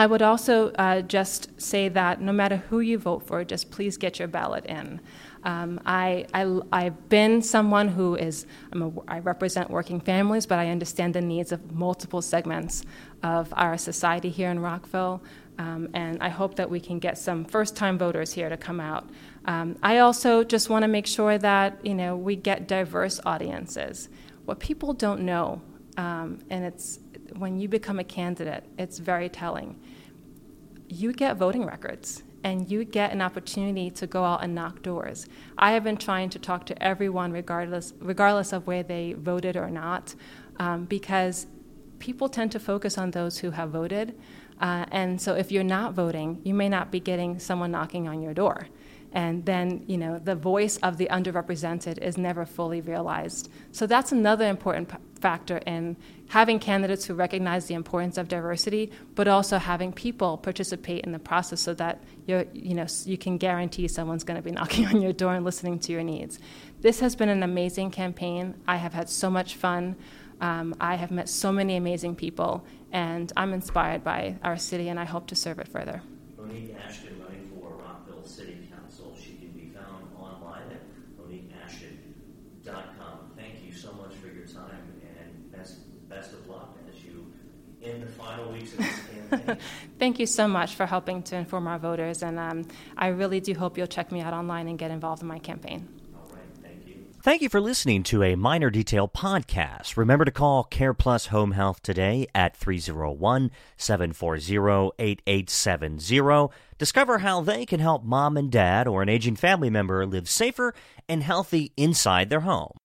C: I would also uh, just say that no matter who you vote for, just please get your ballot in. Um, I, I, have been someone who is, a, i represent working families, but I understand the needs of multiple segments of our society here in Rockville. Um, and I hope that we can get some first time voters here to come out. Um, I also just want to make sure that you know, we get diverse audiences. What people don't know, um, and it's when you become a candidate, it's very telling. You get voting records and you get an opportunity to go out and knock doors. I have been trying to talk to everyone, regardless, regardless of where they voted or not, um, because people tend to focus on those who have voted. Uh, and so if you're not voting, you may not be getting someone knocking on your door and then you know the voice of the underrepresented is never fully realized. So that's another important p- factor in having candidates who recognize the importance of diversity but also having people participate in the process so that you you know you can guarantee someone's going to be (laughs) knocking on your door and listening to your needs. This has been an amazing campaign. I have had so much fun. Um, I have met so many amazing people, and I'm inspired by our city, and I hope to serve it further.
B: Monique Ashton running for Rockville City Thank you so much for your time and best, best of luck as you in the final weeks of this campaign. (laughs)
C: Thank you so much for helping to inform our voters, and um, I really do hope you'll check me out online and get involved in my campaign.
A: All right, thank you. Thank you for listening to a Miner Detail podcast. Remember to call Care Plus Home Health today at 301 740 8870. Discover how they can help mom and dad or an aging family member live safer and healthy inside their home.